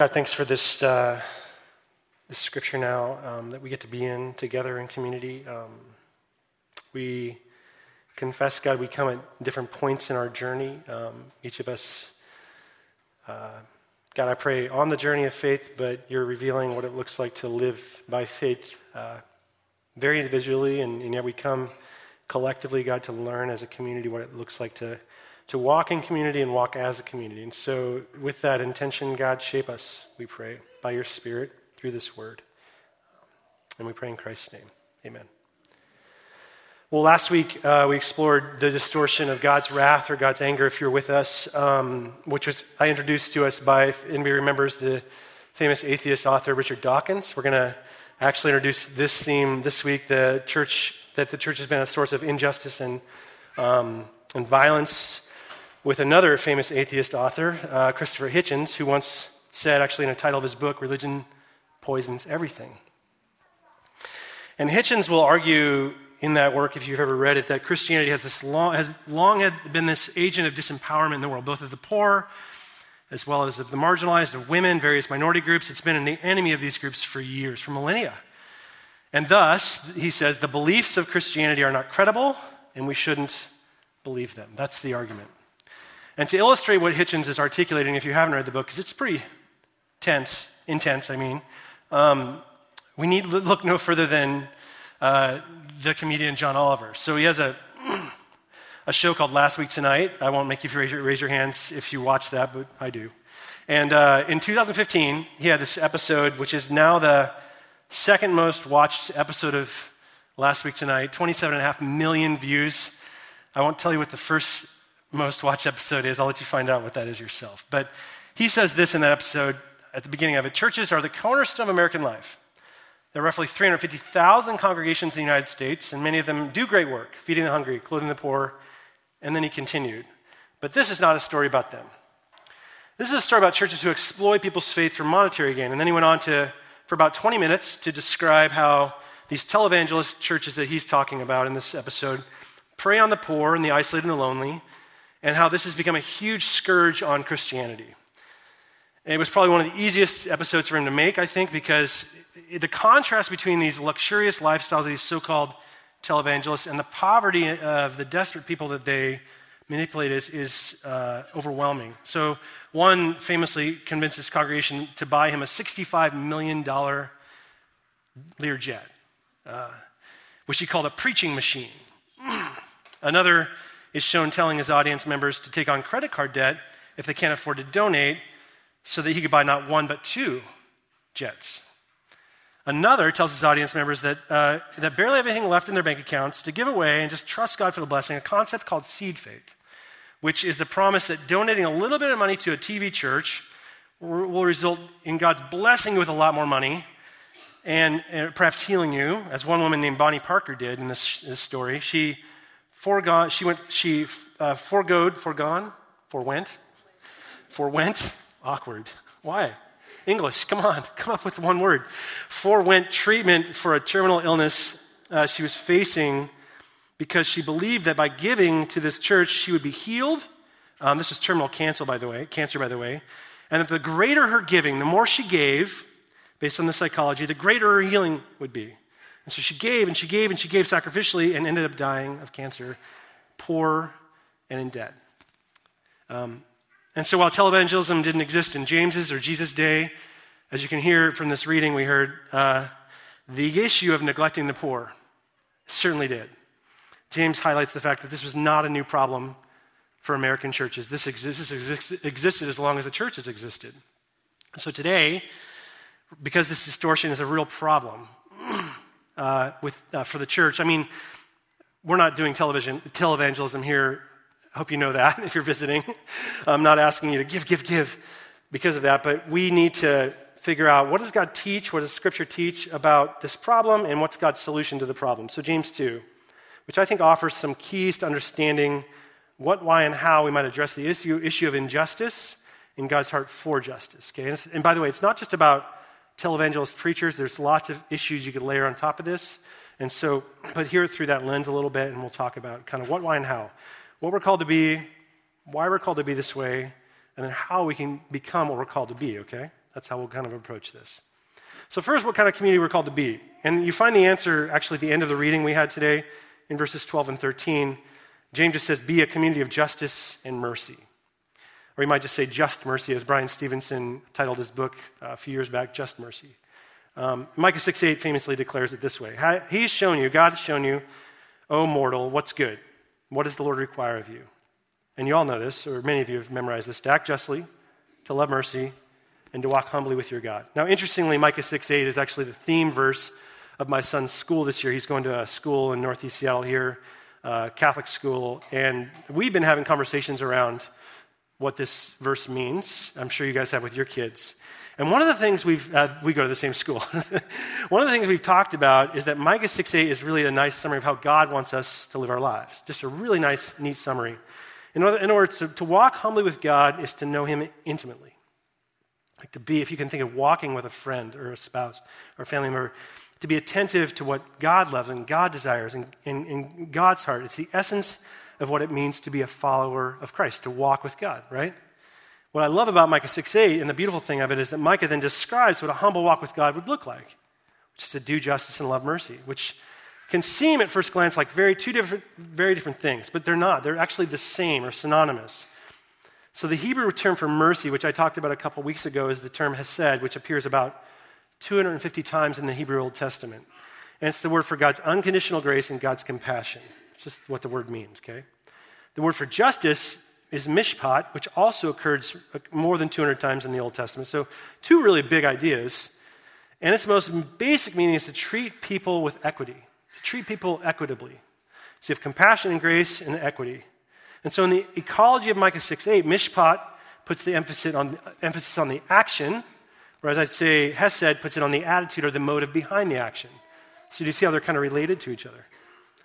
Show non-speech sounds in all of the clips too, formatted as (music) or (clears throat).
God, thanks for this, uh, this scripture now um, that we get to be in together in community. Um, we confess, God, we come at different points in our journey. Um, each of us, uh, God, I pray on the journey of faith, but you're revealing what it looks like to live by faith uh, very individually, and, and yet we come collectively, God, to learn as a community what it looks like to to walk in community and walk as a community. And so, with that intention, God, shape us, we pray, by your Spirit through this word. And we pray in Christ's name. Amen. Well, last week uh, we explored the distortion of God's wrath or God's anger, if you're with us, um, which was I introduced to us by, if anybody remembers, the famous atheist author Richard Dawkins. We're going to actually introduce this theme this week the church, that the church has been a source of injustice and, um, and violence with another famous atheist author, uh, Christopher Hitchens, who once said, actually in the title of his book, Religion Poisons Everything. And Hitchens will argue in that work, if you've ever read it, that Christianity has, this long, has long been this agent of disempowerment in the world, both of the poor as well as of the marginalized, of women, various minority groups. It's been an enemy of these groups for years, for millennia. And thus, he says, the beliefs of Christianity are not credible, and we shouldn't believe them. That's the argument. And to illustrate what Hitchens is articulating, if you haven't read the book, because it's pretty tense, intense, I mean, um, we need look no further than uh, the comedian John Oliver. So he has a, (clears throat) a show called Last Week Tonight. I won't make you raise your, raise your hands if you watch that, but I do. And uh, in 2015, he had this episode, which is now the second most watched episode of Last Week Tonight, 27.5 million views. I won't tell you what the first most watched episode is. I'll let you find out what that is yourself. But he says this in that episode at the beginning of it Churches are the cornerstone of American life. There are roughly 350,000 congregations in the United States, and many of them do great work, feeding the hungry, clothing the poor. And then he continued. But this is not a story about them. This is a story about churches who exploit people's faith for monetary gain. And then he went on to, for about 20 minutes, to describe how these televangelist churches that he's talking about in this episode prey on the poor and the isolated and the lonely, and how this has become a huge scourge on Christianity. And it was probably one of the easiest episodes for him to make, I think, because the contrast between these luxurious lifestyles of these so called televangelists and the poverty of the desperate people that they manipulate is, is uh, overwhelming. So, one famously convinced his congregation to buy him a $65 million Learjet, uh, which he called a preaching machine. (clears throat) Another is shown telling his audience members to take on credit card debt if they can't afford to donate so that he could buy not one but two jets. Another tells his audience members that, uh, that barely have anything left in their bank accounts to give away and just trust God for the blessing, a concept called seed faith, which is the promise that donating a little bit of money to a TV church will result in God's blessing with a lot more money and, and perhaps healing you, as one woman named Bonnie Parker did in this, this story. She Foregone, she went, she uh, foregoed, foregone, forewent, forewent, awkward. Why? English, come on, (laughs) come up with one word. Forewent treatment for a terminal illness uh, she was facing because she believed that by giving to this church, she would be healed. Um, this was terminal cancer, by the way, cancer, by the way. And that the greater her giving, the more she gave, based on the psychology, the greater her healing would be. And so she gave and she gave and she gave sacrificially and ended up dying of cancer, poor and in debt. Um, and so while televangelism didn't exist in James's or Jesus' day, as you can hear from this reading we heard, uh, the issue of neglecting the poor certainly did. James highlights the fact that this was not a new problem for American churches. This, exists, existed as long as the church has existed. And so today, because this distortion is a real problem, uh, with, uh, for the church. I mean, we're not doing television, televangelism here. I hope you know that (laughs) if you're visiting. I'm not asking you to give, give, give because of that, but we need to figure out what does God teach, what does Scripture teach about this problem, and what's God's solution to the problem. So, James 2, which I think offers some keys to understanding what, why, and how we might address the issue, issue of injustice in God's heart for justice. Okay? And, and by the way, it's not just about televangelist preachers. There's lots of issues you could layer on top of this. And so, but hear it through that lens a little bit, and we'll talk about kind of what, why, and how. What we're called to be, why we're called to be this way, and then how we can become what we're called to be, okay? That's how we'll kind of approach this. So, first, what kind of community we're called to be. And you find the answer actually at the end of the reading we had today in verses 12 and 13. James just says, Be a community of justice and mercy. Or you might just say just mercy, as Bryan Stevenson titled his book uh, a few years back, Just Mercy. Um, Micah 6 8 famously declares it this way He's shown you, God has shown you, O mortal, what's good? What does the Lord require of you? And you all know this, or many of you have memorized this to act justly, to love mercy, and to walk humbly with your God. Now, interestingly, Micah 6 8 is actually the theme verse of my son's school this year. He's going to a school in Northeast Seattle here, uh, Catholic school, and we've been having conversations around what this verse means. I'm sure you guys have with your kids. And one of the things we've, uh, we go to the same school. (laughs) one of the things we've talked about is that Micah 6 8 is really a nice summary of how God wants us to live our lives. Just a really nice, neat summary. In order, in order to, to walk humbly with God is to know Him intimately. Like to be, if you can think of walking with a friend or a spouse or a family member, to be attentive to what God loves and God desires and in God's heart. It's the essence of what it means to be a follower of Christ, to walk with God, right? What I love about Micah 6 8, and the beautiful thing of it is that Micah then describes what a humble walk with God would look like, which is to do justice and love mercy, which can seem at first glance like very two different, very different things, but they're not. They're actually the same or synonymous. So the Hebrew term for mercy, which I talked about a couple weeks ago, is the term hesed, which appears about 250 times in the Hebrew Old Testament. And it's the word for God's unconditional grace and God's compassion. It's just what the word means, okay? The word for justice is mishpat, which also occurs more than 200 times in the Old Testament. So, two really big ideas. And its most basic meaning is to treat people with equity, to treat people equitably. So, you have compassion and grace and equity. And so, in the ecology of Micah 6 8, mishpat puts the emphasis on, emphasis on the action, whereas I'd say Hesed puts it on the attitude or the motive behind the action. So, do you see how they're kind of related to each other?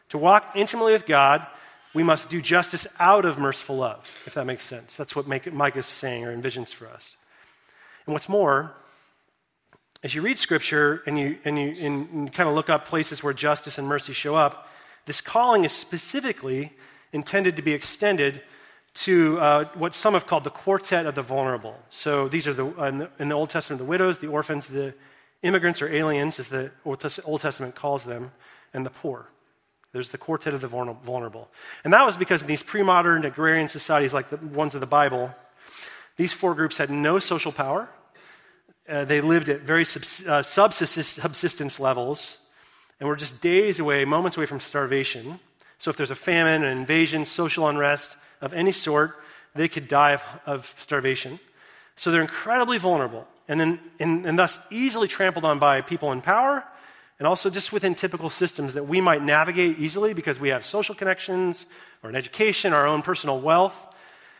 To walk intimately with God we must do justice out of merciful love, if that makes sense. That's what Micah is saying or envisions for us. And what's more, as you read scripture and you, and you, and kind of look up places where justice and mercy show up, this calling is specifically intended to be extended to uh, what some have called the quartet of the vulnerable. So these are the, in the, in the Old Testament, the widows, the orphans, the immigrants or aliens, as the Old Testament calls them, and the poor. There's the quartet of the vulnerable. And that was because in these pre modern agrarian societies like the ones of the Bible, these four groups had no social power. Uh, they lived at very subs- uh, subsistence levels and were just days away, moments away from starvation. So if there's a famine, an invasion, social unrest of any sort, they could die of, of starvation. So they're incredibly vulnerable and, then, and, and thus easily trampled on by people in power and also just within typical systems that we might navigate easily because we have social connections or an education, our own personal wealth.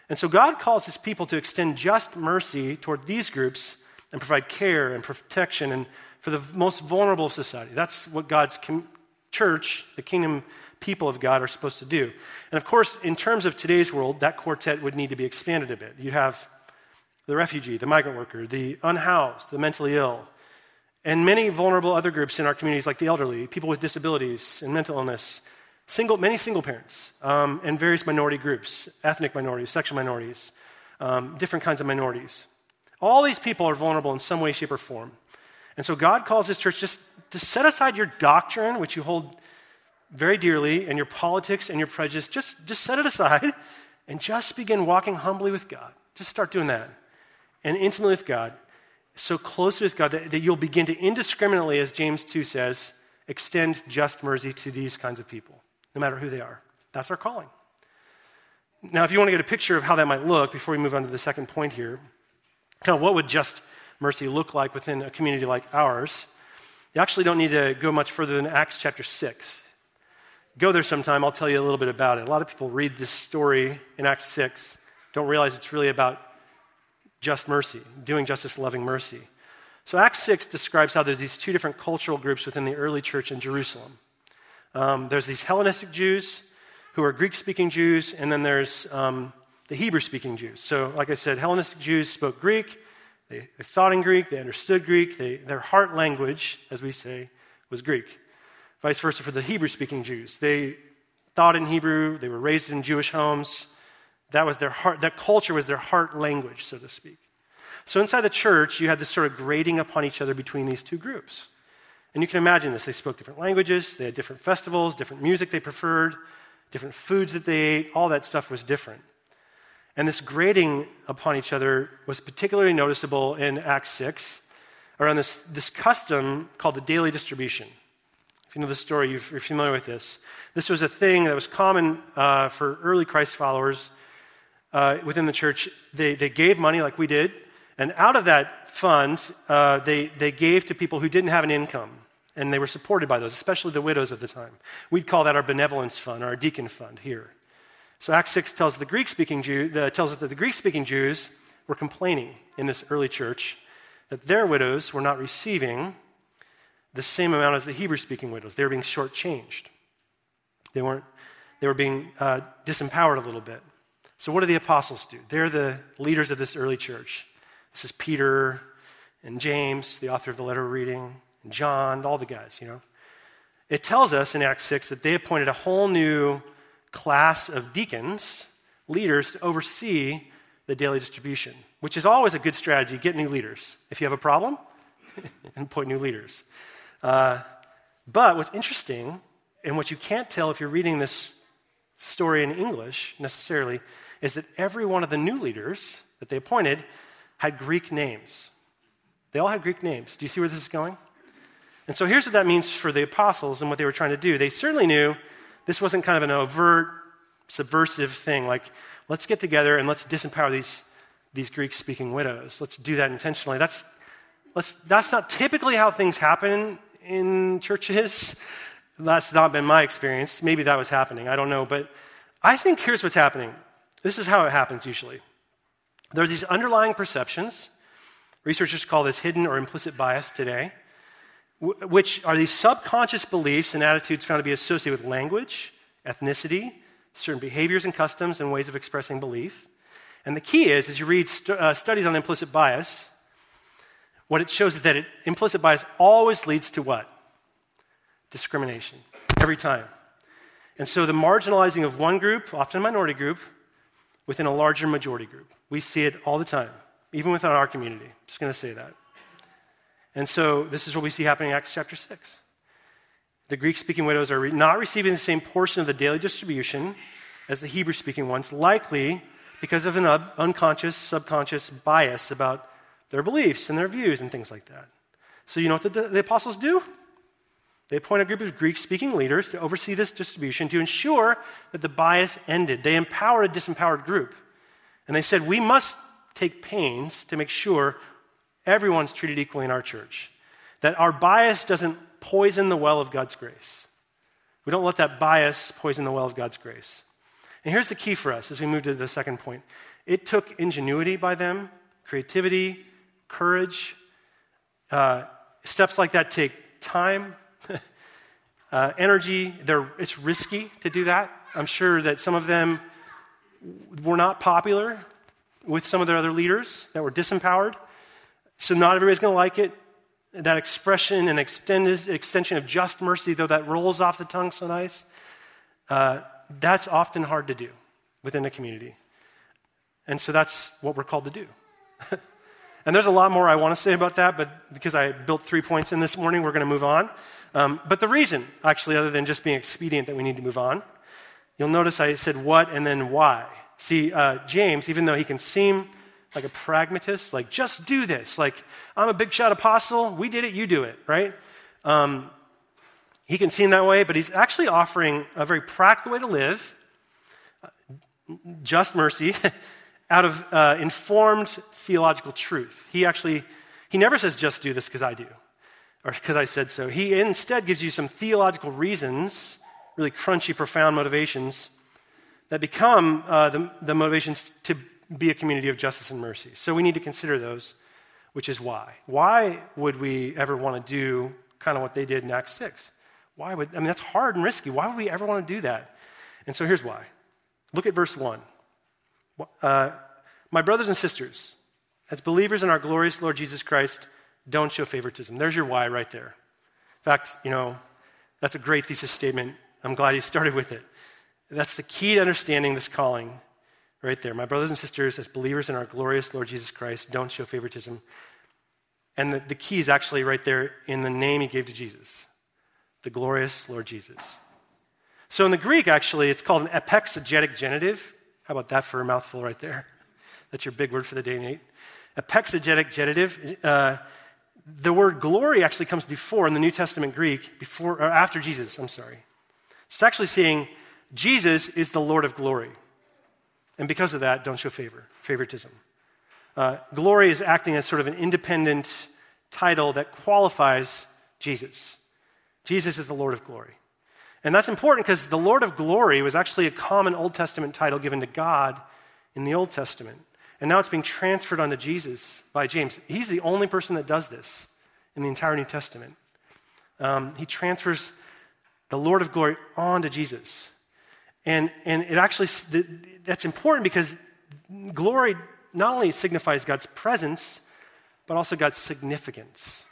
And so God calls his people to extend just mercy toward these groups and provide care and protection and for the most vulnerable of society. That's what God's com- church, the kingdom people of God, are supposed to do. And of course, in terms of today's world, that quartet would need to be expanded a bit. You have the refugee, the migrant worker, the unhoused, the mentally ill, and many vulnerable other groups in our communities, like the elderly, people with disabilities and mental illness, single, many single parents, um, and various minority groups, ethnic minorities, sexual minorities, um, different kinds of minorities. All these people are vulnerable in some way, shape, or form. And so God calls His church just to set aside your doctrine, which you hold very dearly, and your politics and your prejudice, just, just set it aside (laughs) and just begin walking humbly with God. Just start doing that. And intimately with God so close with God that, that you'll begin to indiscriminately, as James 2 says, extend just mercy to these kinds of people, no matter who they are. That's our calling. Now, if you want to get a picture of how that might look before we move on to the second point here, kind of what would just mercy look like within a community like ours, you actually don't need to go much further than Acts chapter 6. Go there sometime, I'll tell you a little bit about it. A lot of people read this story in Acts 6, don't realize it's really about just mercy, doing justice, loving mercy. So Acts 6 describes how there's these two different cultural groups within the early church in Jerusalem. Um, there's these Hellenistic Jews who are Greek speaking Jews, and then there's um, the Hebrew speaking Jews. So, like I said, Hellenistic Jews spoke Greek, they, they thought in Greek, they understood Greek, they, their heart language, as we say, was Greek. Vice versa for the Hebrew speaking Jews. They thought in Hebrew, they were raised in Jewish homes, that was their heart, that culture was their heart language, so to speak. So inside the church, you had this sort of grading upon each other between these two groups. And you can imagine this. They spoke different languages, they had different festivals, different music they preferred, different foods that they ate, all that stuff was different. And this grading upon each other was particularly noticeable in Acts 6 around this, this custom called the daily distribution. If you know the story, you're familiar with this. This was a thing that was common uh, for early Christ followers uh, within the church. They, they gave money like we did, and out of that fund, uh, they, they gave to people who didn't have an income. And they were supported by those, especially the widows of the time. We'd call that our benevolence fund, our deacon fund here. So Acts 6 tells the Greek-speaking Jew, the, tells us that the Greek-speaking Jews were complaining in this early church that their widows were not receiving the same amount as the Hebrew-speaking widows. They were being shortchanged. They weren't. They were being uh, disempowered a little bit. So what do the apostles do? They're the leaders of this early church. This is Peter and James, the author of the letter we're reading, and John, all the guys. You know. It tells us in Acts 6 that they appointed a whole new class of deacons, leaders, to oversee the daily distribution, which is always a good strategy. Get new leaders. If you have a problem, and (laughs) appoint new leaders. Uh, but what's interesting, and what you can't tell if you're reading this story in English necessarily, is that every one of the new leaders that they appointed had Greek names. They all had Greek names. Do you see where this is going? And so here's what that means for the apostles and what they were trying to do. They certainly knew this wasn't kind of an overt, subversive thing, like, let's get together and let's disempower these, these Greek speaking widows. Let's do that intentionally. That's, that's not typically how things happen in churches. That's not been my experience. Maybe that was happening. I don't know. But I think here's what's happening. This is how it happens usually. There are these underlying perceptions. Researchers call this hidden or implicit bias today which are these subconscious beliefs and attitudes found to be associated with language, ethnicity, certain behaviors and customs and ways of expressing belief. And the key is, as you read st- uh, studies on implicit bias, what it shows is that it, implicit bias always leads to what? Discrimination, every time. And so the marginalizing of one group, often a minority group, within a larger majority group. We see it all the time, even within our community. Just going to say that. And so this is what we see happening in Acts chapter 6. The Greek speaking widows are not receiving the same portion of the daily distribution as the Hebrew speaking ones, likely because of an unconscious, subconscious bias about their beliefs and their views and things like that. So, you know what the, the apostles do? They appoint a group of Greek speaking leaders to oversee this distribution to ensure that the bias ended. They empowered a disempowered group. And they said, We must take pains to make sure everyone's treated equally in our church. That our bias doesn't poison the well of God's grace. We don't let that bias poison the well of God's grace. And here's the key for us as we move to the second point it took ingenuity by them, creativity, courage. Uh, steps like that take time, uh, energy. It's risky to do that. I'm sure that some of them were not popular with some of their other leaders that were disempowered. So not everybody's going to like it. That expression and extended, extension of just mercy, though that rolls off the tongue so nice, uh, that's often hard to do within a community. And so that's what we're called to do. (laughs) and there's a lot more I want to say about that, but because I built three points in this morning, we're going to move on. Um, but the reason, actually, other than just being expedient that we need to move on, you'll notice I said what and then why. See, uh, James, even though he can seem like a pragmatist, like just do this. Like I'm a big shot apostle. We did it, you do it, right? Um, he can seem that way, but he's actually offering a very practical way to live, just mercy, (laughs) out of uh, informed theological truth. He actually, he never says just do this because I do, or because I said so. He instead gives you some theological reasons, really crunchy, profound motivations that become uh, the, the motivations to be a community of justice and mercy. So we need to consider those, which is why. Why would we ever want to do kind of what they did in Acts 6? Why would, I mean, that's hard and risky. Why would we ever want to do that? And so here's why. Look at verse 1. Uh, My brothers and sisters, as believers in our glorious Lord Jesus Christ, don't show favoritism. There's your why right there. In fact, you know, that's a great thesis statement. I'm glad he (laughs) started with it. That's the key to understanding this calling Right there. My brothers and sisters, as believers in our glorious Lord Jesus Christ, don't show favoritism. And the, the key is actually right there in the name he gave to Jesus the glorious Lord Jesus. So in the Greek, actually, it's called an epexegetic genitive. How about that for a mouthful right there? That's your big word for the day, Nate. Epexegetic genitive. Uh, the word glory actually comes before in the New Testament Greek, before or after Jesus, I'm sorry. It's actually saying Jesus is the Lord of glory. And because of that, don't show favor, favoritism. Uh, glory is acting as sort of an independent title that qualifies Jesus. Jesus is the Lord of glory. And that's important because the Lord of glory was actually a common Old Testament title given to God in the Old Testament. And now it's being transferred onto Jesus by James. He's the only person that does this in the entire New Testament. Um, he transfers the Lord of glory onto Jesus. And, and it actually, that's important because glory not only signifies God's presence, but also God's significance.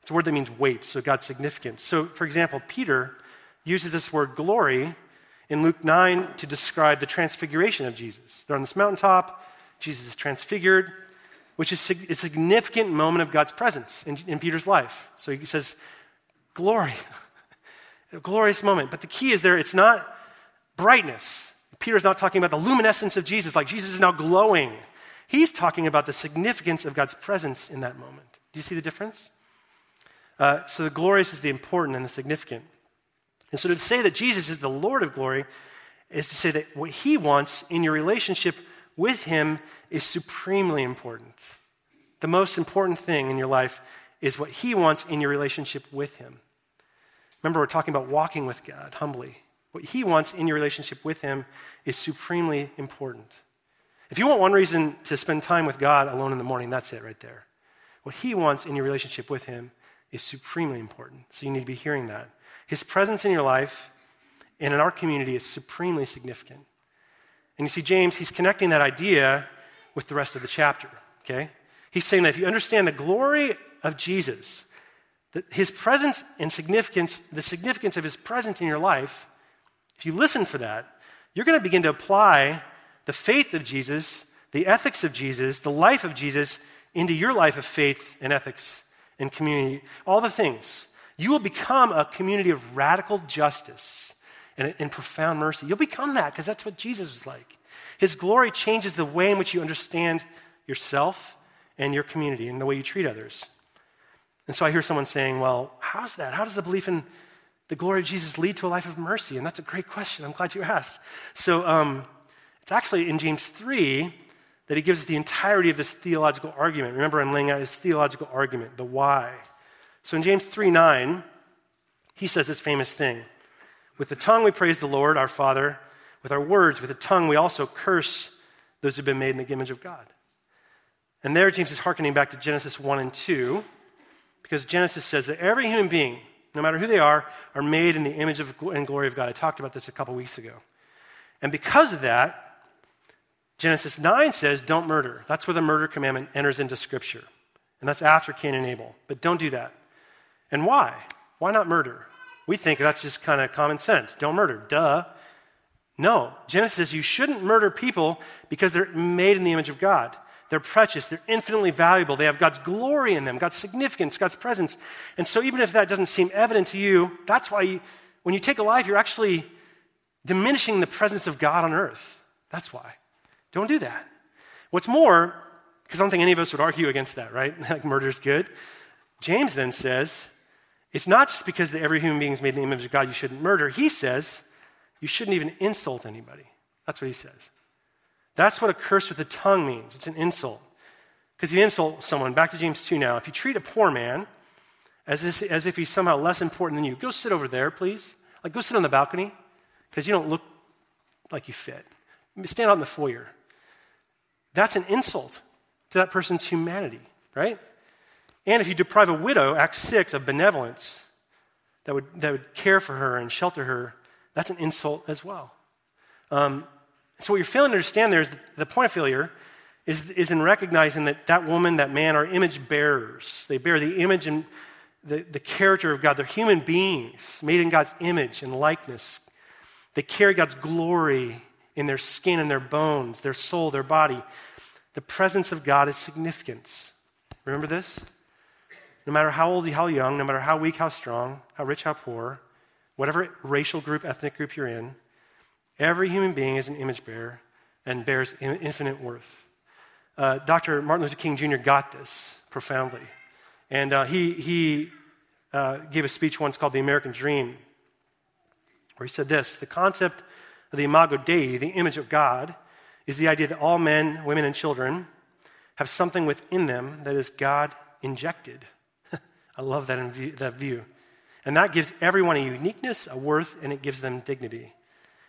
It's a word that means weight, so God's significance. So, for example, Peter uses this word glory in Luke 9 to describe the transfiguration of Jesus. They're on this mountaintop, Jesus is transfigured, which is a significant moment of God's presence in, in Peter's life. So he says, Glory, (laughs) a glorious moment. But the key is there, it's not brightness. Peter's not talking about the luminescence of Jesus, like Jesus is now glowing. He's talking about the significance of God's presence in that moment. Do you see the difference? Uh, so the glorious is the important and the significant. And so to say that Jesus is the Lord of glory is to say that what he wants in your relationship with him is supremely important. The most important thing in your life is what he wants in your relationship with him. Remember, we're talking about walking with God humbly. What he wants in your relationship with him is supremely important. If you want one reason to spend time with God alone in the morning, that's it right there. What he wants in your relationship with him is supremely important. So you need to be hearing that. His presence in your life and in our community is supremely significant. And you see, James, he's connecting that idea with the rest of the chapter, okay? He's saying that if you understand the glory of Jesus, that his presence and significance, the significance of his presence in your life, if you listen for that, you're going to begin to apply the faith of Jesus, the ethics of Jesus, the life of Jesus into your life of faith and ethics and community, all the things. You will become a community of radical justice and, and profound mercy. You'll become that because that's what Jesus was like. His glory changes the way in which you understand yourself and your community and the way you treat others. And so I hear someone saying, well, how's that? How does the belief in the glory of Jesus lead to a life of mercy? And that's a great question. I'm glad you asked. So um, it's actually in James 3 that he gives us the entirety of this theological argument. Remember, I'm laying out his theological argument, the why. So in James 3 9, he says this famous thing With the tongue we praise the Lord, our Father. With our words, with the tongue, we also curse those who've been made in the image of God. And there, James is hearkening back to Genesis 1 and 2, because Genesis says that every human being, no matter who they are, are made in the image of, and glory of God. I talked about this a couple weeks ago. And because of that, Genesis 9 says, don't murder. That's where the murder commandment enters into Scripture. And that's after Cain and Abel. But don't do that. And why? Why not murder? We think that's just kind of common sense. Don't murder. Duh. No. Genesis says you shouldn't murder people because they're made in the image of God. They're precious. They're infinitely valuable. They have God's glory in them, God's significance, God's presence. And so, even if that doesn't seem evident to you, that's why you, when you take a life, you're actually diminishing the presence of God on earth. That's why. Don't do that. What's more, because I don't think any of us would argue against that, right? (laughs) like murder's good. James then says, it's not just because every human being is made in the image of God you shouldn't murder. He says you shouldn't even insult anybody. That's what he says. That's what a curse with the tongue means. It's an insult. Because you insult someone, back to James 2 now, if you treat a poor man as if, as if he's somehow less important than you, go sit over there, please. Like, go sit on the balcony, because you don't look like you fit. Stand out in the foyer. That's an insult to that person's humanity, right? And if you deprive a widow, Acts 6, of benevolence that would, that would care for her and shelter her, that's an insult as well. Um, so, what you're failing to understand there is the point of failure is, is in recognizing that that woman, that man are image bearers. They bear the image and the, the character of God. They're human beings made in God's image and likeness. They carry God's glory in their skin and their bones, their soul, their body. The presence of God is significance. Remember this? No matter how old, how young, no matter how weak, how strong, how rich, how poor, whatever racial group, ethnic group you're in, every human being is an image bearer and bears infinite worth. Uh, Dr. Martin Luther King Jr. got this profoundly. And uh, he, he uh, gave a speech once called The American Dream, where he said this The concept of the imago Dei, the image of God, is the idea that all men, women, and children have something within them that is God injected. I love that, view, that view. And that gives everyone a uniqueness, a worth, and it gives them dignity.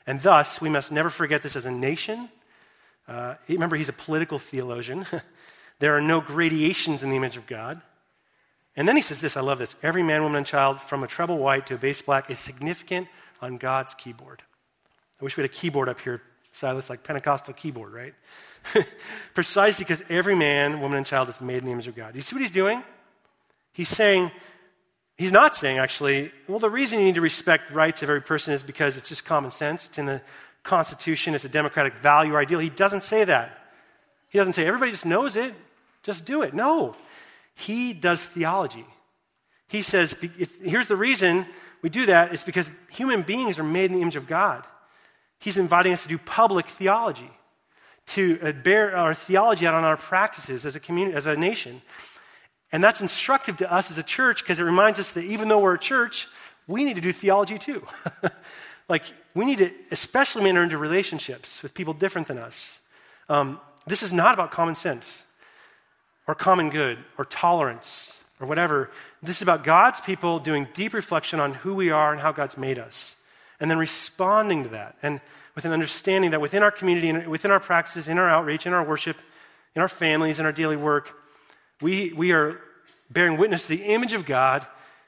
And thus, we must never forget this as a nation. Uh, remember, he's a political theologian. (laughs) there are no gradations in the image of God. And then he says this I love this. Every man, woman, and child, from a treble white to a bass black, is significant on God's keyboard. I wish we had a keyboard up here, Silas, like Pentecostal keyboard, right? (laughs) Precisely because every man, woman, and child is made in the image of God. Do you see what he's doing? He's saying, he's not saying actually, well, the reason you need to respect rights of every person is because it's just common sense. It's in the Constitution, it's a democratic value or ideal. He doesn't say that. He doesn't say, everybody just knows it, just do it. No. He does theology. He says, here's the reason we do that it's because human beings are made in the image of God. He's inviting us to do public theology, to uh, bear our theology out on our practices as a community, as a nation. And that's instructive to us as a church because it reminds us that even though we're a church, we need to do theology too. (laughs) like, we need to especially enter into relationships with people different than us. Um, this is not about common sense or common good or tolerance or whatever. This is about God's people doing deep reflection on who we are and how God's made us, and then responding to that, and with an understanding that within our community, and within our practices, in our outreach, in our worship, in our families, in our daily work, we, we are bearing witness to the image of God,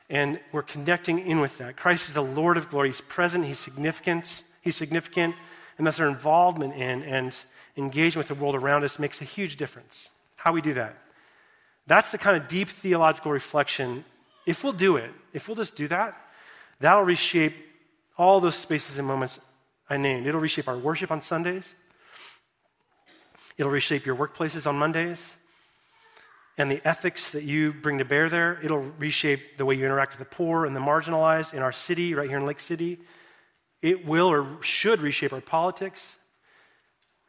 and we're connecting in with that. Christ is the Lord of glory. He's present, He's significant, He's significant, and thus our involvement in and engagement with the world around us makes a huge difference. How we do that. That's the kind of deep theological reflection. If we'll do it, if we'll just do that, that'll reshape all those spaces and moments I named. It'll reshape our worship on Sundays. It'll reshape your workplaces on Mondays. And the ethics that you bring to bear there, it'll reshape the way you interact with the poor and the marginalized in our city, right here in Lake City. It will or should reshape our politics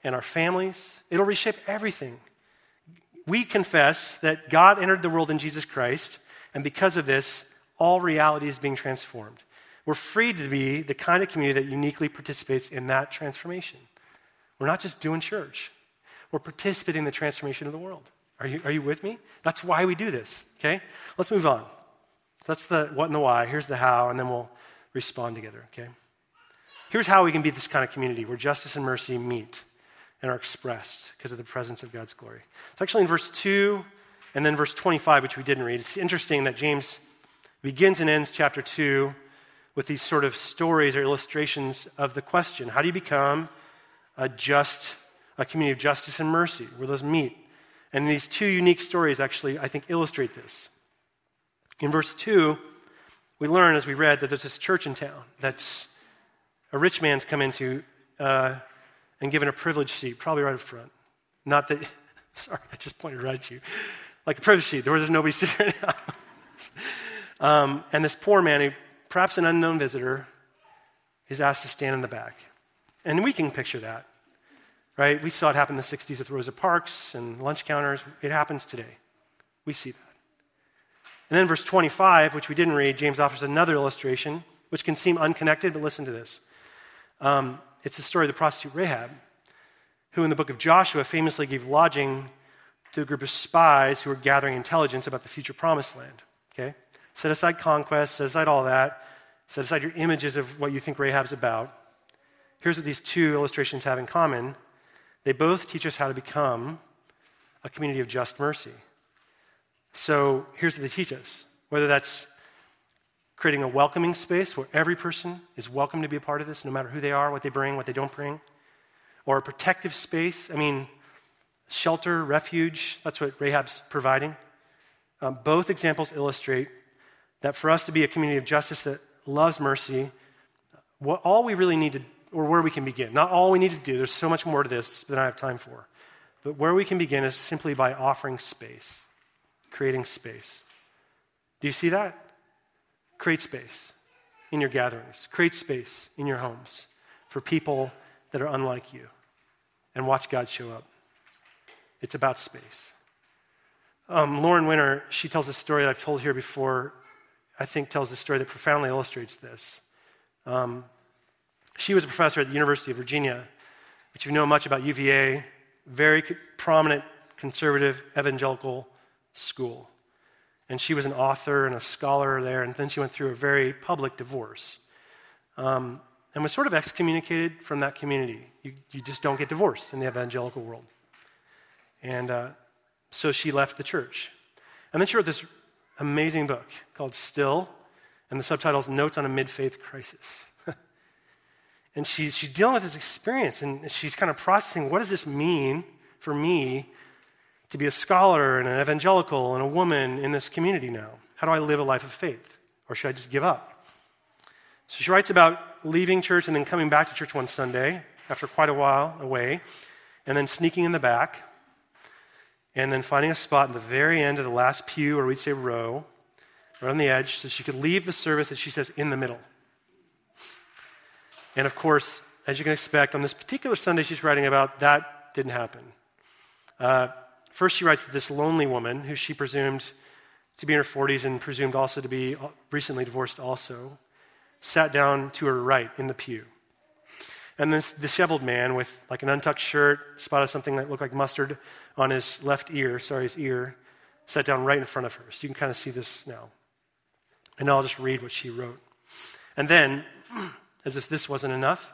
and our families. It'll reshape everything we confess that God entered the world in Jesus Christ, and because of this, all reality is being transformed. We're free to be the kind of community that uniquely participates in that transformation. We're not just doing church, we're participating in the transformation of the world. Are you, are you with me? That's why we do this, okay? Let's move on. That's the what and the why. Here's the how, and then we'll respond together, okay? Here's how we can be this kind of community where justice and mercy meet and are expressed because of the presence of God's glory. It's actually in verse 2 and then verse 25, which we didn't read. It's interesting that James begins and ends chapter 2 with these sort of stories or illustrations of the question how do you become a just, a community of justice and mercy, where those meet? And these two unique stories actually, I think, illustrate this. In verse 2, we learn, as we read, that there's this church in town that's a rich man's come into. Uh, and given a privileged seat, probably right up front. Not that, (laughs) sorry, I just pointed right at you. Like a privileged seat, where there's nobody (laughs) sitting right um, and this poor man, who, perhaps an unknown visitor, is asked to stand in the back. And we can picture that, right? We saw it happen in the 60s with Rosa Parks and lunch counters. It happens today. We see that. And then verse 25, which we didn't read, James offers another illustration, which can seem unconnected, but listen to this. Um, it's the story of the prostitute Rahab, who in the book of Joshua famously gave lodging to a group of spies who were gathering intelligence about the future promised land. Okay? Set aside conquest, set aside all that, set aside your images of what you think Rahab's about. Here's what these two illustrations have in common they both teach us how to become a community of just mercy. So here's what they teach us whether that's creating a welcoming space where every person is welcome to be a part of this, no matter who they are, what they bring, what they don't bring, or a protective space. I mean, shelter, refuge, that's what Rahab's providing. Um, both examples illustrate that for us to be a community of justice that loves mercy, what, all we really need to or where we can begin. Not all we need to do, there's so much more to this than I have time for. But where we can begin is simply by offering space, creating space. Do you see that? Create space in your gatherings, create space in your homes for people that are unlike you, and watch God show up. It's about space. Um, Lauren Winner, she tells a story that I've told here before, I think tells a story that profoundly illustrates this. Um, she was a professor at the University of Virginia, which you know much about UVA, very prominent conservative evangelical school. And she was an author and a scholar there, and then she went through a very public divorce um, and was sort of excommunicated from that community. You, you just don't get divorced in the evangelical world. And uh, so she left the church. And then she wrote this amazing book called Still, and the subtitle is Notes on a Mid Faith Crisis. And she's, she's dealing with this experience, and she's kind of processing what does this mean for me to be a scholar and an evangelical and a woman in this community now? How do I live a life of faith? Or should I just give up? So she writes about leaving church and then coming back to church one Sunday after quite a while away, and then sneaking in the back and then finding a spot in the very end of the last pew, or we'd say row, right on the edge, so she could leave the service that she says in the middle. And of course, as you can expect, on this particular Sunday she's writing about, that didn't happen. Uh, first, she writes that this lonely woman, who she presumed to be in her 40s and presumed also to be recently divorced, also, sat down to her right in the pew. And this disheveled man with like an untucked shirt, spotted something that looked like mustard on his left ear, sorry, his ear, sat down right in front of her. So you can kind of see this now. And I'll just read what she wrote. And then, (clears throat) as if this wasn't enough,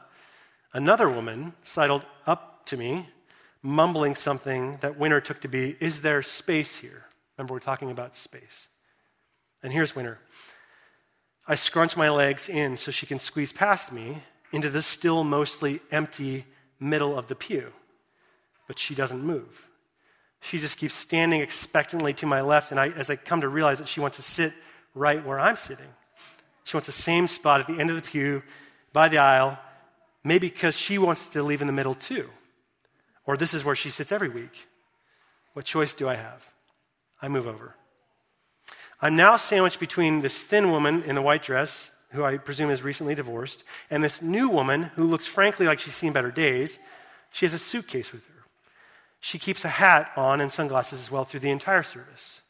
another woman sidled up to me, mumbling something that Winner took to be, Is there space here? Remember, we're talking about space. And here's Winner. I scrunch my legs in so she can squeeze past me into the still mostly empty middle of the pew. But she doesn't move. She just keeps standing expectantly to my left, and I, as I come to realize that she wants to sit right where I'm sitting. She wants the same spot at the end of the pew by the aisle, maybe because she wants to leave in the middle too. Or this is where she sits every week. What choice do I have? I move over. I'm now sandwiched between this thin woman in the white dress who I presume is recently divorced, and this new woman who looks frankly like she's seen better days. She has a suitcase with her. She keeps a hat on and sunglasses as well through the entire service.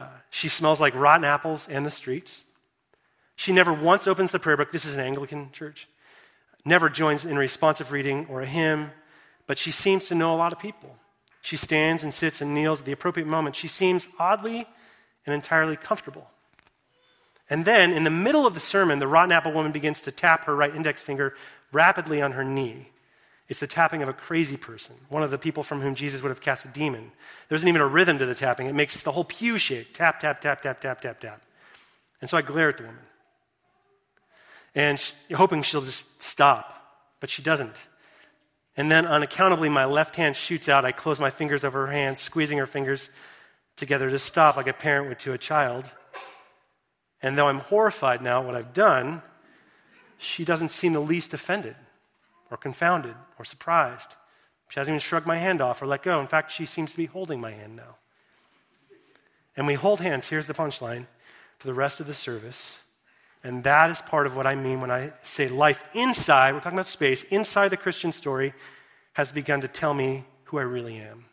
Uh, she smells like rotten apples and the streets. She never once opens the prayer book. This is an Anglican church. Never joins in responsive reading or a hymn, but she seems to know a lot of people. She stands and sits and kneels at the appropriate moment. She seems oddly and entirely comfortable. And then, in the middle of the sermon, the rotten apple woman begins to tap her right index finger rapidly on her knee. It's the tapping of a crazy person, one of the people from whom Jesus would have cast a demon. There isn't even a rhythm to the tapping, it makes the whole pew shake tap, tap, tap, tap, tap, tap, tap. And so I glare at the woman. And she, hoping she'll just stop, but she doesn't. And then, unaccountably, my left hand shoots out. I close my fingers over her hand, squeezing her fingers together to stop, like a parent would to a child. And though I'm horrified now at what I've done, she doesn't seem the least offended or confounded or surprised. She hasn't even shrugged my hand off or let go. In fact, she seems to be holding my hand now. And we hold hands, here's the punchline, for the rest of the service. And that is part of what I mean when I say life inside, we're talking about space, inside the Christian story has begun to tell me who I really am.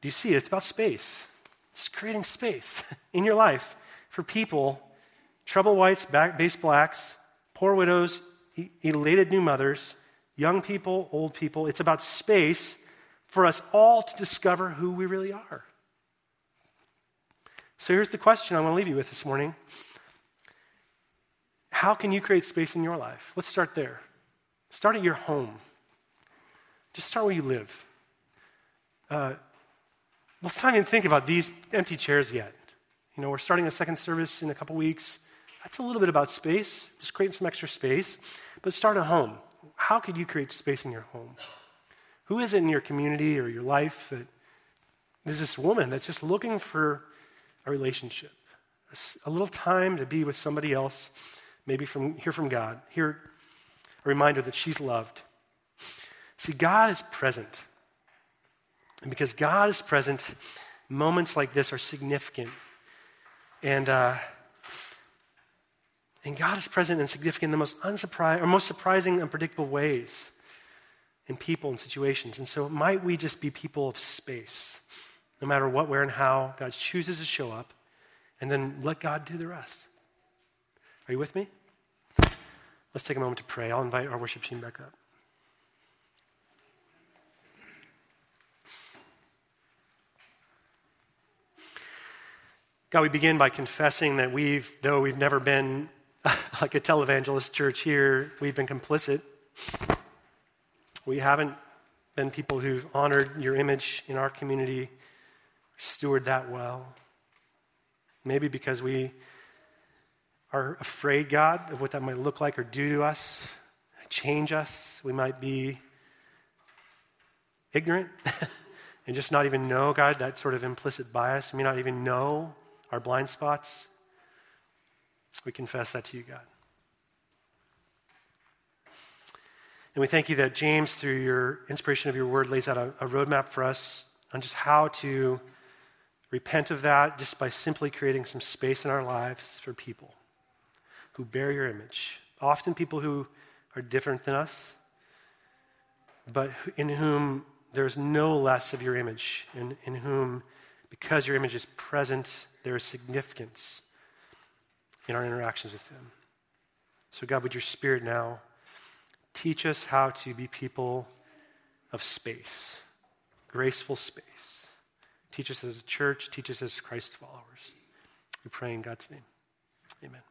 Do you see it? It's about space. It's creating space (laughs) in your life for people, treble whites, bass blacks, poor widows, elated new mothers, young people, old people. It's about space for us all to discover who we really are. So here's the question I want to leave you with this morning How can you create space in your life? Let's start there. Start at your home. Just start where you live. Uh, let's not even think about these empty chairs yet. You know, we're starting a second service in a couple weeks. That's a little bit about space, just creating some extra space. But start at home. How could you create space in your home? Who is it in your community or your life that there's this woman that's just looking for a relationship, a, a little time to be with somebody else, maybe from hear from God, hear a reminder that she's loved. See, God is present. And because God is present, moments like this are significant. And, uh, and God is present and significant in the most unsurprising or most surprising, unpredictable ways in people and situations. And so, might we just be people of space, no matter what, where, and how God chooses to show up, and then let God do the rest. Are you with me? Let's take a moment to pray. I'll invite our worship team back up. God, we begin by confessing that we've, though we've never been (laughs) like a televangelist church here, we've been complicit. We haven't been people who've honored your image in our community, steward that well. Maybe because we are afraid, God, of what that might look like or do to us, change us. We might be ignorant (laughs) and just not even know, God, that sort of implicit bias. We may not even know our blind spots. We confess that to you, God. And we thank you that James, through your inspiration of your word, lays out a, a roadmap for us on just how to repent of that just by simply creating some space in our lives for people who bear your image. Often people who are different than us, but in whom there's no less of your image, in, in whom, because your image is present, there is significance in our interactions with them. So, God, would your spirit now teach us how to be people of space, graceful space. Teach us as a church, teach us as Christ followers. We pray in God's name. Amen.